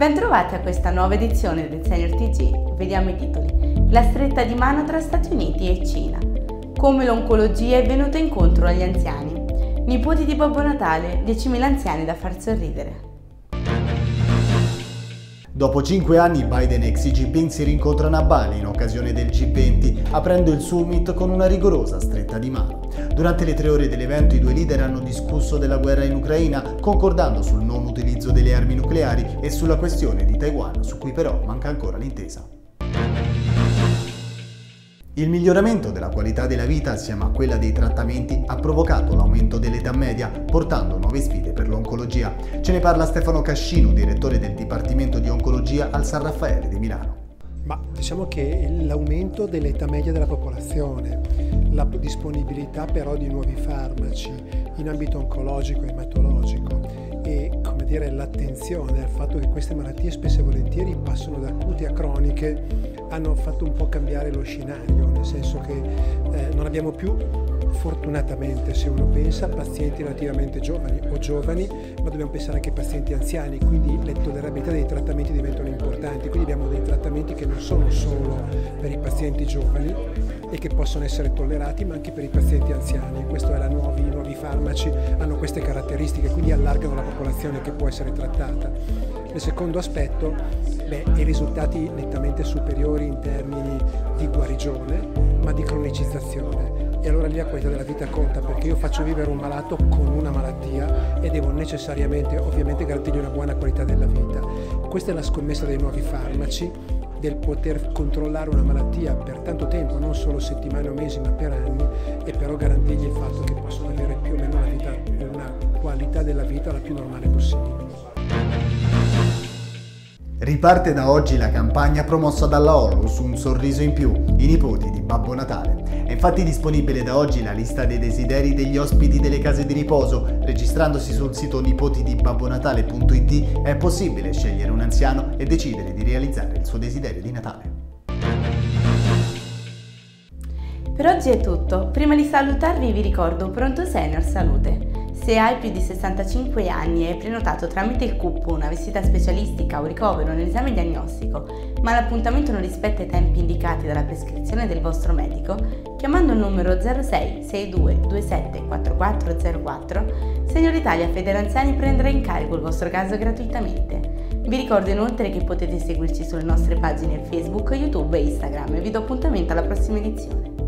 Bentrovati a questa nuova edizione del Senior TG. Vediamo i titoli. La stretta di mano tra Stati Uniti e Cina. Come l'oncologia è venuta incontro agli anziani. Nipoti di Babbo Natale, 10.000 anziani da far sorridere. Dopo cinque anni Biden e Xi Jinping si rincontrano a Bali in occasione del G20, aprendo il summit con una rigorosa stretta di mano. Durante le tre ore dell'evento i due leader hanno discusso della guerra in Ucraina, concordando sul non utilizzo delle armi nucleari e sulla questione di Taiwan, su cui però manca ancora l'intesa. Il miglioramento della qualità della vita assieme a quella dei trattamenti ha provocato l'aumento dell'età media, portando nuove sfide per l'oncologia. Ce ne parla Stefano Cascino, direttore del Dipartimento di Oncologia al San Raffaele di Milano. Ma diciamo che l'aumento dell'età media della popolazione, la disponibilità però di nuovi farmaci in ambito oncologico e ematologico. E come dire, l'attenzione al fatto che queste malattie spesso e volentieri passano da acute a croniche hanno fatto un po' cambiare lo scenario, nel senso che eh, non abbiamo più fortunatamente, se uno pensa, pazienti relativamente giovani o giovani, ma dobbiamo pensare anche ai pazienti anziani, quindi le tollerabilità dei trattamenti diventano importanti, quindi abbiamo dei trattamenti che non sono solo per i pazienti giovani e che possono essere tollerati, ma anche per i pazienti anziani. Questo è la nuovi, I nuovi farmaci hanno queste caratteristiche, quindi allargano la popolazione che può essere trattata. Il secondo aspetto, beh, i risultati nettamente superiori in termini di guarigione, ma di cronicizzazione. E allora lì la qualità della vita conta perché io faccio vivere un malato con una malattia e devo necessariamente, ovviamente, garantirgli una buona qualità della vita. Questa è la scommessa dei nuovi farmaci del poter controllare una malattia per tanto tempo, non solo settimane o mesi, ma per anni, e però garantirgli il fatto che possono avere più o meno vita, una qualità della vita la più normale possibile. Riparte da oggi la campagna promossa dalla Onlus Un sorriso in più, i nipoti di Babbo Natale. È infatti disponibile da oggi la lista dei desideri degli ospiti delle case di riposo. Registrandosi sul sito nipotidibabbonatale.it è possibile scegliere un anziano e decidere di realizzare il suo desiderio di Natale. Per oggi è tutto. Prima di salutarvi vi ricordo Pronto Senior Salute. Se hai più di 65 anni e hai prenotato tramite il CUP una visita specialistica o ricovero nell'esame diagnostico, ma l'appuntamento non rispetta i tempi indicati dalla prescrizione del vostro medico, chiamando il numero 06 62 27 4404, Signor Italia Federanziani prenderà in carico il vostro caso gratuitamente. Vi ricordo inoltre che potete seguirci sulle nostre pagine Facebook, YouTube e Instagram e vi do appuntamento alla prossima edizione.